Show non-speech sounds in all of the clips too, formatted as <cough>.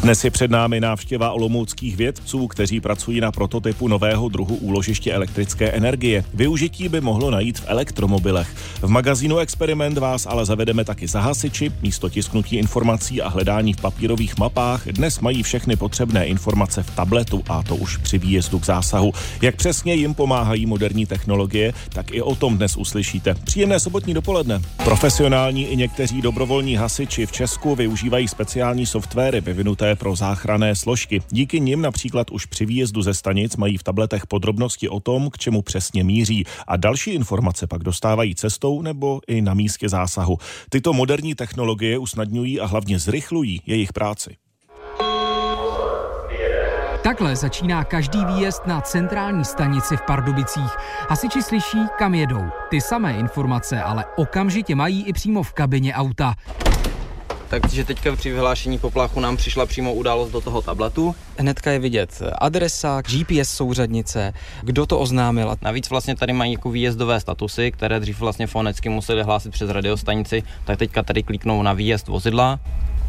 Dnes je před námi návštěva olomouckých vědců, kteří pracují na prototypu nového druhu úložiště elektrické energie. Využití by mohlo najít v elektromobilech. V magazínu Experiment vás ale zavedeme taky za hasiči. Místo tisknutí informací a hledání v papírových mapách dnes mají všechny potřebné informace v tabletu a to už při výjezdu k zásahu. Jak přesně jim pomáhají moderní technologie, tak i o tom dnes uslyšíte. Příjemné sobotní dopoledne. Profesionální i někteří dobrovolní hasiči v Česku využívají speciální softwary vyvinuté pro záchranné složky. Díky nim například už při výjezdu ze stanic mají v tabletech podrobnosti o tom, k čemu přesně míří a další informace pak dostávají cestou nebo i na místě zásahu. Tyto moderní technologie usnadňují a hlavně zrychlují jejich práci. Takhle začíná každý výjezd na centrální stanici v Pardubicích. Hasiči slyší, kam jedou. Ty samé informace ale okamžitě mají i přímo v kabině auta. Takže teďka při vyhlášení poplachu nám přišla přímo událost do toho tabletu. Hnedka je vidět adresa, GPS souřadnice, kdo to oznámil. Navíc vlastně tady mají jako výjezdové statusy, které dřív vlastně fonicky museli hlásit přes radiostanici, tak teďka tady kliknou na výjezd vozidla.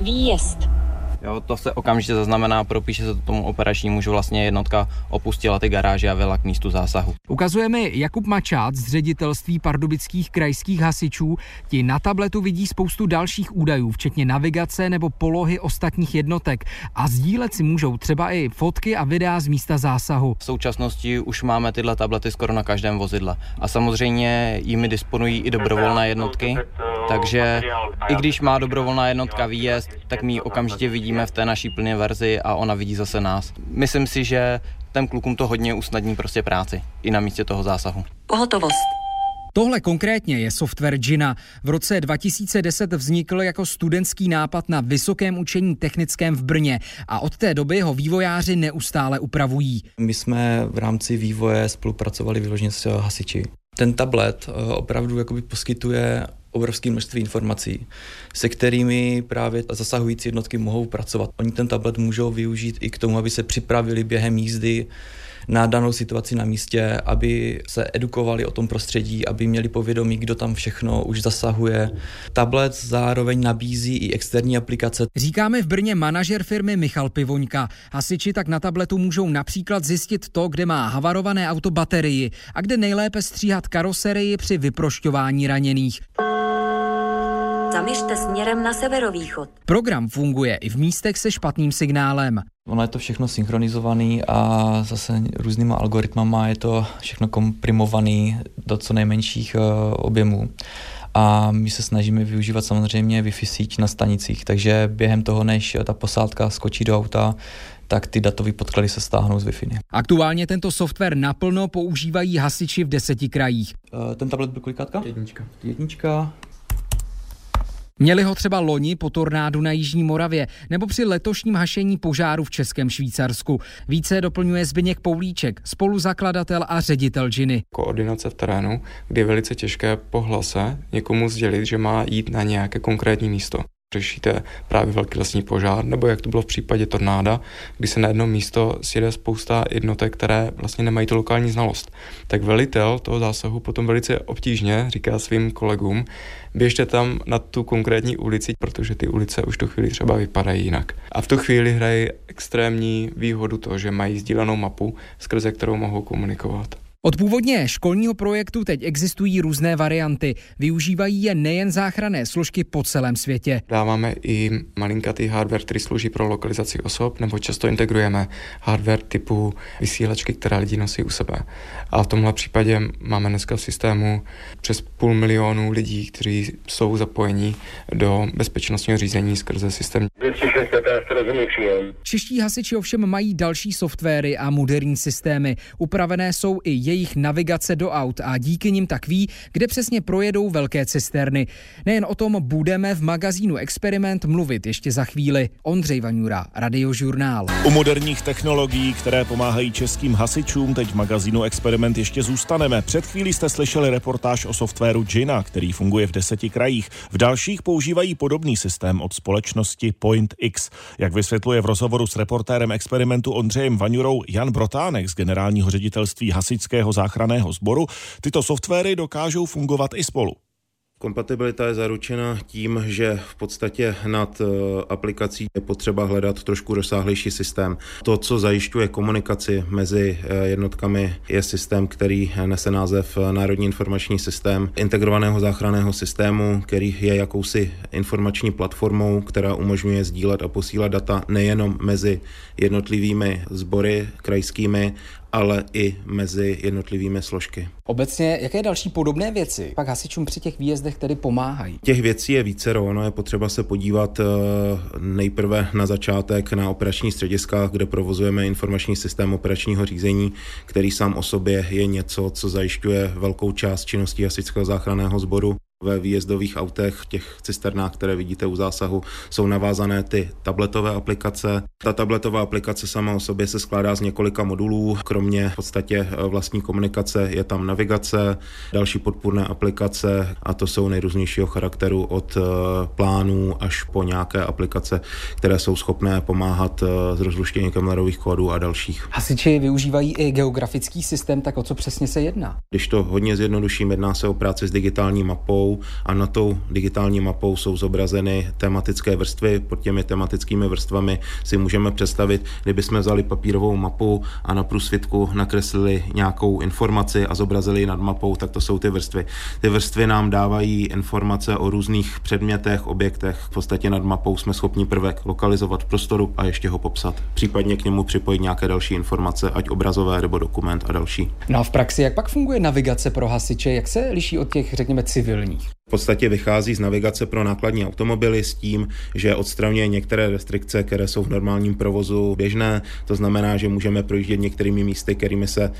Výjezd. Jo, to se okamžitě zaznamená, propíše se to tomu operačnímu, že vlastně jednotka opustila ty garáže a vela k místu zásahu. Ukazuje mi Jakub Mačát z ředitelství pardubických krajských hasičů. Ti na tabletu vidí spoustu dalších údajů, včetně navigace nebo polohy ostatních jednotek. A sdílet si můžou třeba i fotky a videa z místa zásahu. V současnosti už máme tyhle tablety skoro na každém vozidle. A samozřejmě jimi disponují i dobrovolné jednotky, takže i když má dobrovolná jednotka výjezd, tak my ji okamžitě vidíme v té naší plné verzi a ona vidí zase nás. Myslím si, že ten klukům to hodně usnadní prostě práci i na místě toho zásahu. Pohotovost. Tohle konkrétně je software Gina. V roce 2010 vznikl jako studentský nápad na vysokém učení technickém v Brně a od té doby ho vývojáři neustále upravují. My jsme v rámci vývoje spolupracovali vyloženě s hasiči. Ten tablet eh, opravdu jakoby poskytuje obrovské množství informací, se kterými právě zasahující jednotky mohou pracovat. Oni ten tablet můžou využít i k tomu, aby se připravili během jízdy na danou situaci na místě, aby se edukovali o tom prostředí, aby měli povědomí, kdo tam všechno už zasahuje. Tablet zároveň nabízí i externí aplikace. Říkáme v Brně manažer firmy Michal Pivoňka. Hasiči tak na tabletu můžou například zjistit to, kde má havarované auto baterii a kde nejlépe stříhat karoserii při vyprošťování raněných. Zaměřte směrem na severovýchod. Program funguje i v místech se špatným signálem. Ono je to všechno synchronizovaný a zase různýma algoritmama je to všechno komprimovaný do co nejmenších uh, objemů. A my se snažíme využívat samozřejmě Wi-Fi síť na stanicích, takže během toho, než ta posádka skočí do auta, tak ty datové podklady se stáhnou z Wi-Fi. Aktuálně tento software naplno používají hasiči v deseti krajích. Uh, ten tablet byl kolikátka? Jednička. Jednička. Měli ho třeba loni po tornádu na Jižní Moravě nebo při letošním hašení požáru v Českém Švýcarsku. Více doplňuje Zbyněk Poulíček, spoluzakladatel a ředitel Giny. Koordinace v terénu, kdy je velice těžké po hlase někomu sdělit, že má jít na nějaké konkrétní místo řešíte právě velký lesní požár, nebo jak to bylo v případě tornáda, kdy se na jedno místo sjede spousta jednotek, které vlastně nemají tu lokální znalost. Tak velitel toho zásahu potom velice obtížně říká svým kolegům, běžte tam na tu konkrétní ulici, protože ty ulice už tu chvíli třeba vypadají jinak. A v tu chvíli hrají extrémní výhodu to, že mají sdílenou mapu, skrze kterou mohou komunikovat. Od původně školního projektu teď existují různé varianty. Využívají je nejen záchranné složky po celém světě. Dáváme i malinkatý hardware, který slouží pro lokalizaci osob, nebo často integrujeme hardware typu vysílačky, které lidi nosí u sebe. A v tomhle případě máme dneska v systému přes půl milionu lidí, kteří jsou zapojeni do bezpečnostního řízení skrze systém. Čeští hasiči ovšem mají další softwary a moderní systémy. Upravené jsou i jejich navigace do aut a díky nim tak ví, kde přesně projedou velké cisterny. Nejen o tom budeme v magazínu Experiment mluvit ještě za chvíli. Ondřej Vaňura, Radiožurnál. U moderních technologií, které pomáhají českým hasičům, teď v magazínu Experiment ještě zůstaneme. Před chvílí jste slyšeli reportáž o softwaru Gina, který funguje v deseti krajích. V dalších používají podobný systém od společnosti Point X. Jak vysvětluje v rozhovoru s reportérem Experimentu Ondřejem Vaňurou Jan Brotánek z generálního ředitelství hasičského záchranného sboru, tyto softwary dokážou fungovat i spolu. Kompatibilita je zaručena tím, že v podstatě nad eh, aplikací je potřeba hledat trošku rozsáhlejší systém. To, co zajišťuje komunikaci mezi eh, jednotkami, je systém, který nese název Národní informační systém integrovaného záchranného systému, který je jakousi informační platformou, která umožňuje sdílet a posílat data nejenom mezi jednotlivými sbory krajskými, ale i mezi jednotlivými složky. Obecně, jaké další podobné věci pak hasičům při těch výjezdech tedy pomáhají? Těch věcí je více, ono je potřeba se podívat eh, nejprve na začátek na operační střediska, kde provozujeme informační systém operačního řízení, který sám o sobě je něco, co zajišťuje velkou část činností hasičského záchranného sboru ve výjezdových autech, těch cisternách, které vidíte u zásahu, jsou navázané ty tabletové aplikace. Ta tabletová aplikace sama o sobě se skládá z několika modulů, kromě v podstatě eh, vlastní komunikace je tam navigace, další podpůrné aplikace a to jsou nejrůznějšího charakteru od eh, plánů až po nějaké aplikace, které jsou schopné pomáhat s eh, rozluštěním kamerových kódů a dalších. Hasiči využívají i geografický systém, tak o co přesně se jedná? Když to hodně zjednoduším, jedná se o práci s digitální mapou, a na tou digitální mapou jsou zobrazeny tematické vrstvy. Pod těmi tematickými vrstvami si můžeme představit, kdyby jsme vzali papírovou mapu a na průsvitku nakreslili nějakou informaci a zobrazili ji nad mapou, tak to jsou ty vrstvy. Ty vrstvy nám dávají informace o různých předmětech, objektech. V podstatě nad mapou jsme schopni prvek lokalizovat v prostoru a ještě ho popsat. Případně k němu připojit nějaké další informace, ať obrazové nebo dokument a další. No a v praxi, jak pak funguje navigace pro hasiče? Jak se liší od těch, řekněme, civilních? Podstatě vychází z navigace pro nákladní automobily s tím, že odstraňuje některé restrikce, které jsou v normálním provozu běžné. To znamená, že můžeme projíždět některými místy, kterými se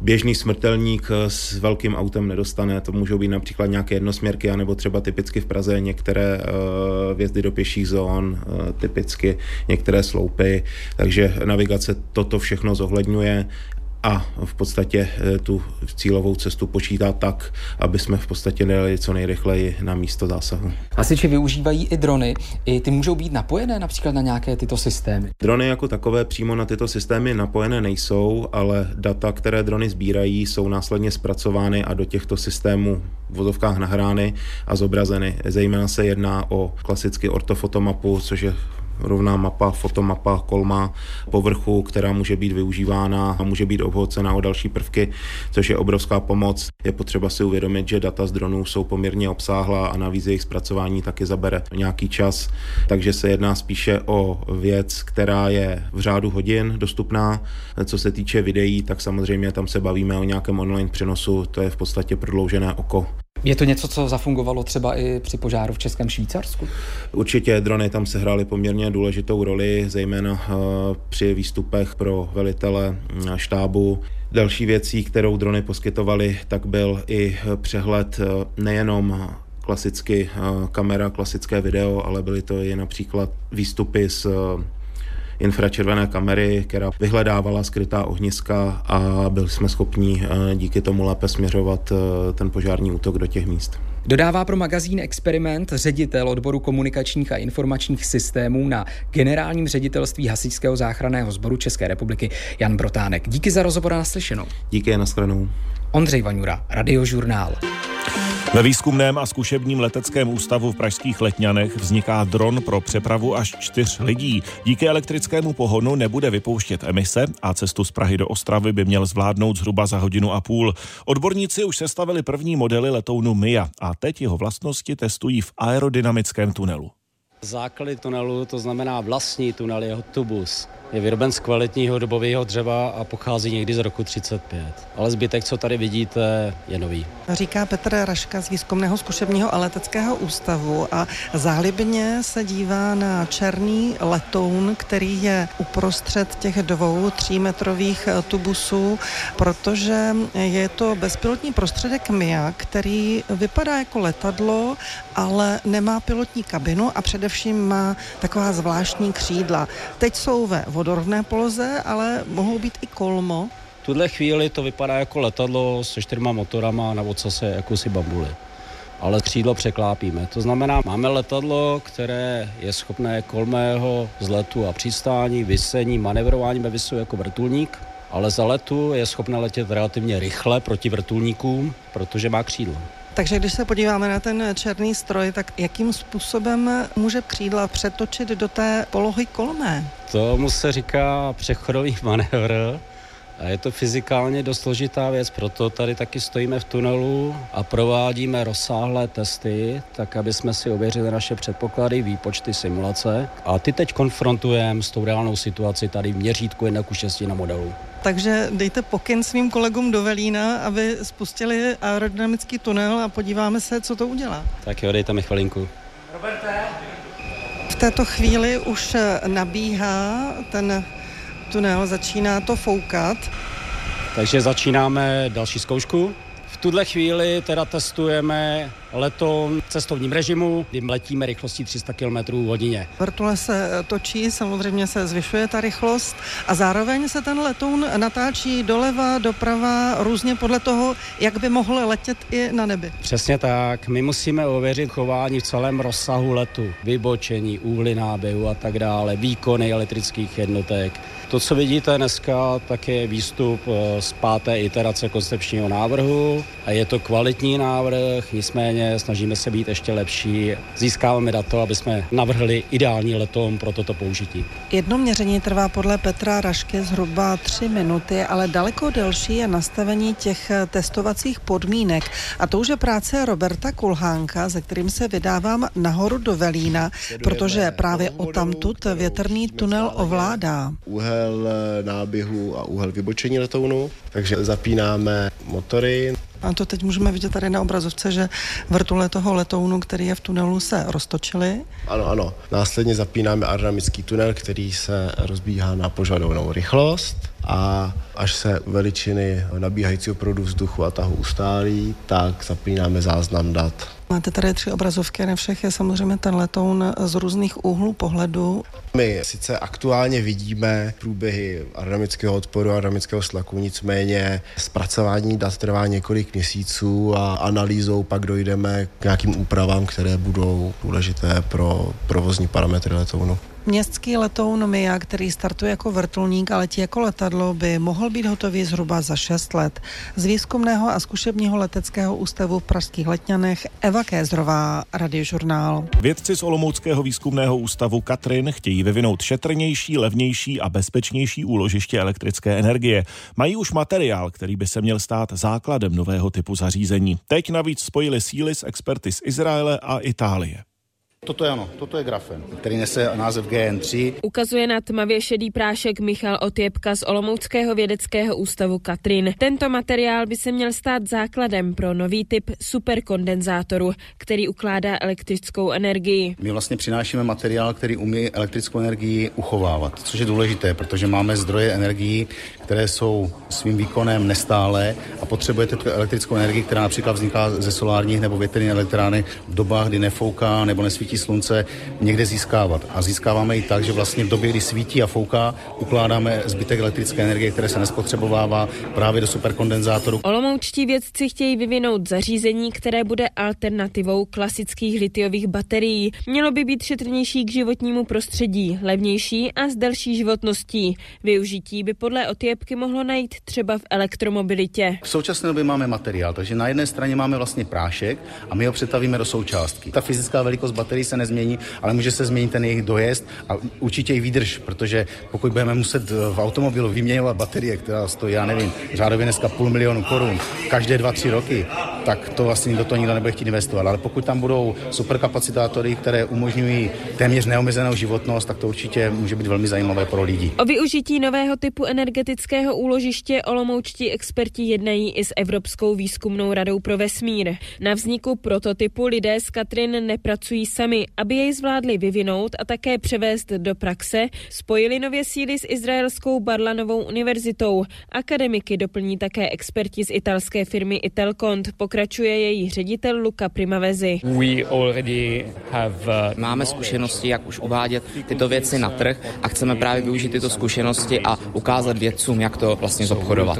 běžný smrtelník s velkým autem nedostane. To můžou být například nějaké jednosměrky, anebo třeba typicky v Praze některé uh, vjezdy do pěších zón, uh, typicky některé sloupy. Takže navigace toto všechno zohledňuje a v podstatě eh, tu cílovou cestu počítá tak, aby jsme v podstatě nejeli co nejrychleji na místo zásahu. Hasiči využívají i drony. I ty můžou být napojené například na nějaké tyto systémy? Drony jako takové přímo na tyto systémy napojené nejsou, ale data, které drony sbírají, jsou následně zpracovány a do těchto systémů v vozovkách nahrány a zobrazeny. Zejména se jedná o klasicky ortofotomapu, což je rovná mapa, fotomapa kolma povrchu, která může být využívána a může být obhocena o další prvky, což je obrovská pomoc. Je potřeba si uvědomit, že data z dronů jsou poměrně obsáhlá a navíc jejich zpracování taky zabere nějaký čas, takže se jedná spíše o věc, která je v řádu hodin dostupná. Co se týče videí, tak samozřejmě tam se bavíme o nějakém online přenosu, to je v podstatě prodloužené oko. Je to něco, co zafungovalo třeba i při požáru v Českém Švýcarsku? Určitě drony tam sehrály poměrně důležitou roli, zejména eh, při výstupech pro velitele eh, štábu. Další věcí, kterou drony poskytovaly, tak byl i přehled eh, nejenom klasicky kamera, klasické video, ale byly to i například výstupy z infračervené kamery, která vyhledávala skrytá ohniska a byli jsme schopni eh, díky tomu lépe směřovat eh, ten požární útok do těch míst. Dodává pro magazín Experiment ředitel odboru komunikačních a informačních systémů na generálním ředitelství Hasičského záchranného sboru České republiky Jan Brotánek. Díky za rozhovor a naslyšenou. Díky a nashledanou. Ondřej Vaňura, Radiožurnál. Ve výzkumném a zkušebním leteckém ústavu v Pražských Letňanech vzniká dron pro přepravu až čtyř lidí. Díky elektrickému pohonu nebude vypouštět emise a cestu z Prahy do Ostravy by měl zvládnout zhruba za hodinu a půl. Odborníci už sestavili první modely letounu Mia a teď jeho vlastnosti testují v aerodynamickém tunelu. Základy tunelu, to znamená vlastní tunel, jeho tubus, je vyroben z kvalitního dobového dřeva a pochází někdy z roku 35. Ale zbytek, co tady vidíte, je nový. Říká Petr Raška z výzkumného zkušebního a leteckého ústavu a záhlibně se dívá na černý letoun, který je uprostřed těch dvou třímetrových tubusů, protože je to bezpilotní prostředek MIA, který vypadá jako letadlo, ale nemá pilotní kabinu a především má taková zvláštní křídla. Teď jsou ve vodorovné poloze, ale mohou být i kolmo. V tuhle chvíli to vypadá jako letadlo se čtyřma motorama na ocase jakousi bambuli. Ale křídlo překlápíme. To znamená, máme letadlo, které je schopné kolmého vzletu a přistání, vysení, manevrování ve vysu jako vrtulník, ale za letu je schopné letět relativně rychle proti vrtulníkům, protože má křídlo. Takže když se podíváme na ten černý stroj, tak jakým způsobem může křídla přetočit do té polohy kolmé? Tomu se říká přechodový <laughs> manévr. A je to fyzikálně dost složitá věc, proto tady taky stojíme v tunelu a provádíme rozsáhlé testy, tak aby jsme si ověřili naše předpoklady, výpočty, simulace. A ty teď konfrontujeme s tou reálnou situací tady v měřítku 1 ku 6 na modelu. Takže dejte pokyn svým kolegům do Velína, aby spustili aerodynamický tunel a podíváme se, co to udělá. Tak jo, dejte mi chvilinku. Roberte. V této chvíli už nabíhá ten tunel, začíná to foukat. Takže začínáme další zkoušku. V tuhle chvíli teda testujeme letoun v cestovním režimu, kdy letíme rychlostí 300 km hodině. Vrtule se točí, samozřejmě se zvyšuje ta rychlost a zároveň se ten letoun natáčí doleva, doprava, různě podle toho, jak by mohl letět i na nebi. Přesně tak. My musíme ověřit chování v celém rozsahu letu, vybočení, úhly náběhu a tak dále, výkony elektrických jednotek. To, co vidíte dneska, tak je výstup eh, z páté iterace koncepčního návrhu a je to kvalitní návrh, nicméně snažíme se být ještě lepší. Získáváme dato, aby jsme navrhli ideální letom pro toto použití. Jedno měření trvá podle Petra Rašky zhruba tři minuty, ale daleko delší je nastavení těch testovacích podmínek. A to už je práce Roberta Kulhánka, se kterým se vydávám nahoru do Velína, protože právě o tamtud větrný tunel ovládá. Úhel náběhu a úhel vybočení letounu, takže zapínáme motory. A to teď můžeme vidět tady na obrazovce, že vrtule toho letounu, který je v tunelu, se roztočily. Ano, ano. Následně zapínáme aerodynamický tunel, který se rozbíhá na požadovanou rychlost a až se veličiny nabíhajícího proudu vzduchu a tahu ustálí, tak zapínáme záznam dat. Máte tady tři obrazovky, na všech je samozřejmě ten letoun z různých úhlů pohledu. My sice aktuálně vidíme průběhy aerodynamického odporu aerodynamického slaku, nicméně zpracování dat trvá několik měsíců a analýzou pak dojdeme k nějakým úpravám, které budou důležité pro provozní parametry letounu. Městský letoun Mia, který startuje jako vrtulník a letí jako letadlo, by mohl být hotový zhruba za 6 let. Z výzkumného a zkušebního leteckého ústavu v Pražských letňanech Eva Kézrová, Radiožurnál. Vědci z Olomouckého výzkumného ústavu Katrin chtějí vyvinout šetrnější, levnější a bezpečnější úložiště elektrické energie. Mají už materiál, který by se měl stát základem nového typu zařízení. Teď navíc spojili síly s experty z Izraele a Itálie. Toto je ano, toto je grafen, který nese název GN3. Ukazuje na tmavě šedý prášek Michal Otěpka z Olomouckého vědeckého ústavu Katrin. Tento materiál by se měl stát základem pro nový typ superkondenzátoru, který ukládá elektrickou energii. My vlastně přinášíme materiál, který umí elektrickou energii uchovávat, což je důležité, protože máme zdroje energií, které jsou svým výkonem nestále a potřebujete tu elektrickou energii, která například vzniká ze solárních nebo větrných elektrárny v dobách, kdy nefouká nebo nesvítí slunce, někde získávat. A získáváme ji tak, že vlastně v době, kdy svítí a fouká, ukládáme zbytek elektrické energie, které se nespotřebovává právě do superkondenzátoru. Olomoučtí vědci chtějí vyvinout zařízení, které bude alternativou klasických litiových baterií. Mělo by být šetrnější k životnímu prostředí, levnější a s delší životností. Využití by podle otěpky mohlo najít třeba v elektromobilitě. V současné době máme materiál, takže na jedné straně máme vlastně prášek a my ho přetavíme do součástky. Ta fyzická velikost baterií se nezmění, ale může se změnit ten jejich dojezd a určitě i výdrž, protože pokud budeme muset v automobilu vyměňovat baterie, která stojí, já nevím, řádově dneska půl milionu korun, každé dva, tři roky, tak to vlastně do toho nikdo nebude chtít investovat. Ale pokud tam budou superkapacitátory, které umožňují téměř neomezenou životnost, tak to určitě může být velmi zajímavé pro lidi. O využití nového typu energetického úložiště olomoučtí experti jednají i s Evropskou výzkumnou radou pro vesmír. Na vzniku prototypu lidé z Katrin nepracují sami, aby jej zvládli vyvinout a také převést do praxe, spojili nově síly s izraelskou Barlanovou univerzitou. Akademiky doplní také experti z italské firmy Itelcont, pokračuje její ředitel Luca Primavezi. Uh, Máme zkušenosti, jak už uvádět tyto věci na trh a chceme právě využít tyto zkušenosti a ukázat vědcům, jak to vlastně zobchodovat.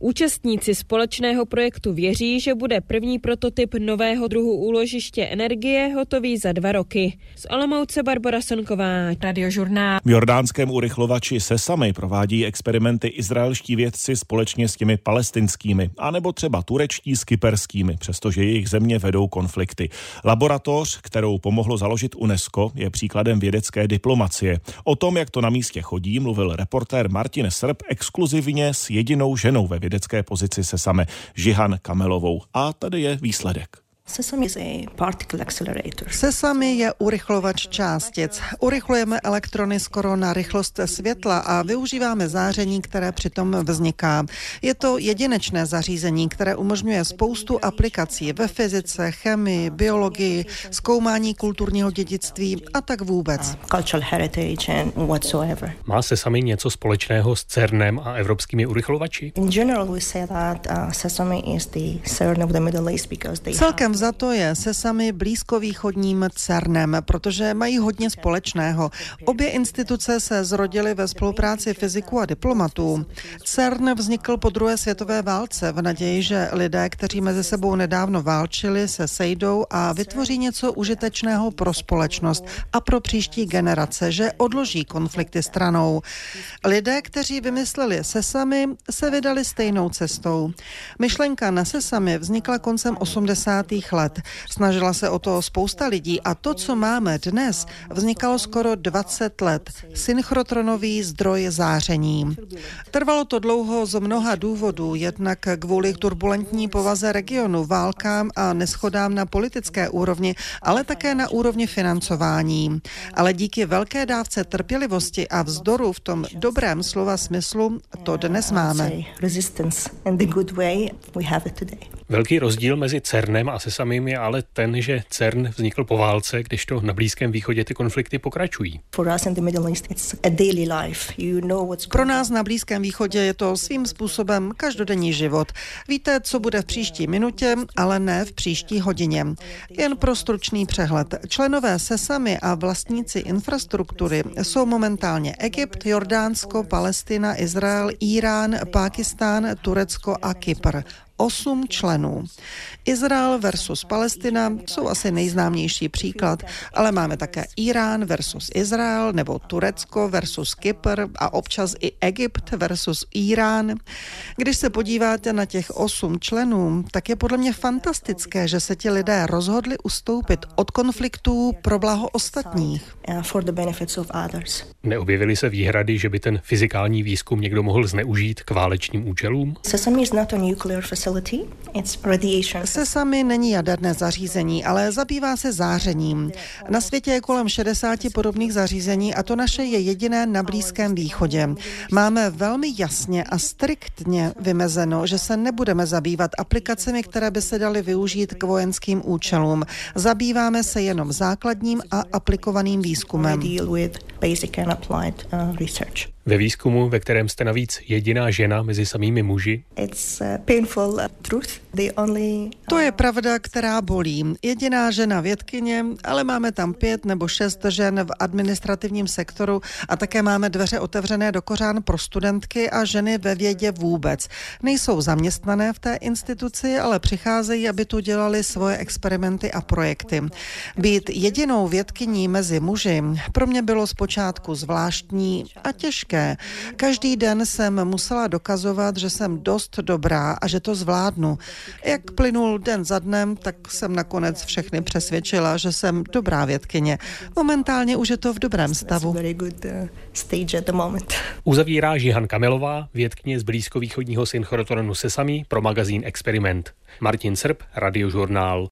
Účastníci společného projektu věří, že bude první prototyp nového druhu úložiště energie hotový za dva roky. Z Olomouce Barbara Sonková, radiožurnál. V jordánském urychlovači Sesamy provádí experimenty izraelští vědci společně s těmi palestinskými, anebo třeba turečtí s kyperskými, přestože jejich země vedou konflikty. Laboratoř, kterou pomohlo založit UNESCO, je příkladem vědecké diplomacie. O tom, jak to na místě chodí, mluvil reportér Martin Srb exkluzivně s jedinou ženou ve vědecké pozici Sesame, Žihan Kamelovou. A tady je výsledek. Sesame is a particle accelerator. Sesame je urychlovač částic. Urychlujeme elektrony skoro na rychlost světla a využíváme záření, které přitom vzniká. Je to jedinečné zařízení, které umožňuje spoustu aplikací ve fyzice, chemii, biologii, zkoumání kulturního dědictví a tak vůbec. Uh, cultural heritage and whatsoever. Má Sesame něco společného s CERNem a evropskými urychlovači? In general we say that Sesame is the CERN of the Middle East because they Celkem za to je se sami blízkovýchodním CERNem, protože mají hodně společného. Obě instituce se zrodily ve spolupráci fyziků a diplomatů. CERN vznikl po druhé světové válce v naději, že lidé, kteří mezi sebou nedávno válčili, se sejdou a vytvoří něco užitečného pro společnost a pro příští generace, že odloží konflikty stranou. Lidé, kteří vymysleli sesamy, se vydali stejnou cestou. Myšlenka na sesamy vznikla koncem 80. let. Snažila se o to spousta lidí a to, co máme dnes, vznikalo skoro 20 let. Synchrotronový zdroj záření. Trvalo to dlouho z mnoha důvodů, jednak kvůli turbulentní povaze regionu, válkám a neschodám na politické úrovni, ale také na úrovni financování. Ale díky velké dávce trpělivosti a vzdoru v tom dobrém slova smyslu to dnes máme. Velký rozdíl mezi CERNem a Sesamim je ale ten, že CERN vznikl po válce, kdežto na Blízkém východě ty konflikty pokračují. Pro nás na Blízkém východě je to svým způsobem každodenní život. Víte, co bude v příští minutě, ale ne v příští hodině. Jen pro stručný přehled. Členové Sesamy a vlastníci infrastruktury jsou momentálně Egypt, Jordánsko, Palestina, Izrael, Irán, Pákistán, Turecko a Kypr osm členů. Izrael versus Palestina jsou asi nejznámější příklad, ale máme také Irán versus Izrael nebo Turecko versus Kypr a občas i Egypt versus Irán. Když se podíváte na těch osm členů, tak je podle mě fantastické, že se ti lidé rozhodli ustoupit od konfliktů pro blaho ostatních. Neobjevily se výhrady, že by ten fyzikální výzkum někdo mohl zneužít k válečným účelům? A nuclear facility, radiation. Sesame není jaderné zařízení, ale zabývá se zářením. Na světě je kolem 60 podobných zařízení a to naše je jediné na Blízkém východě. Máme velmi jasně a striktně vymezeno, že se nebudeme zabývat aplikacemi, které by se daly využít k vojenským účelům. Zabýváme se jenom základním a aplikovaným výzkumem. Ve výzkumu, ve kterém jste navíc jediná žena mezi samými muži? To je pravda, která bolí. Jediná žena vědkyně, ale máme tam pět nebo šest žen v administrativním sektoru a také máme dveře otevřené do kořán pro studentky a ženy ve vědě vůbec. Nejsou zaměstnané v té instituci, ale přicházejí, aby tu dělali svoje experimenty a projekty. Být jedinou vědkyní mezi muži pro mě bylo zpočátku zvláštní a těžké. Každý den jsem musela dokazovat, že jsem dost dobrá a že to zvládnu. Jak plynul den za dnem, tak jsem nakonec všechny přesvědčila, že jsem dobrá vědkyně. Momentálně už je to v dobrém stavu. <laughs> Uzavírá Žihan Kamelová, vědkyně z blízkovýchodního synchrotronu Sesami pro magazín Experiment. Martin Srb, Radiožurnál.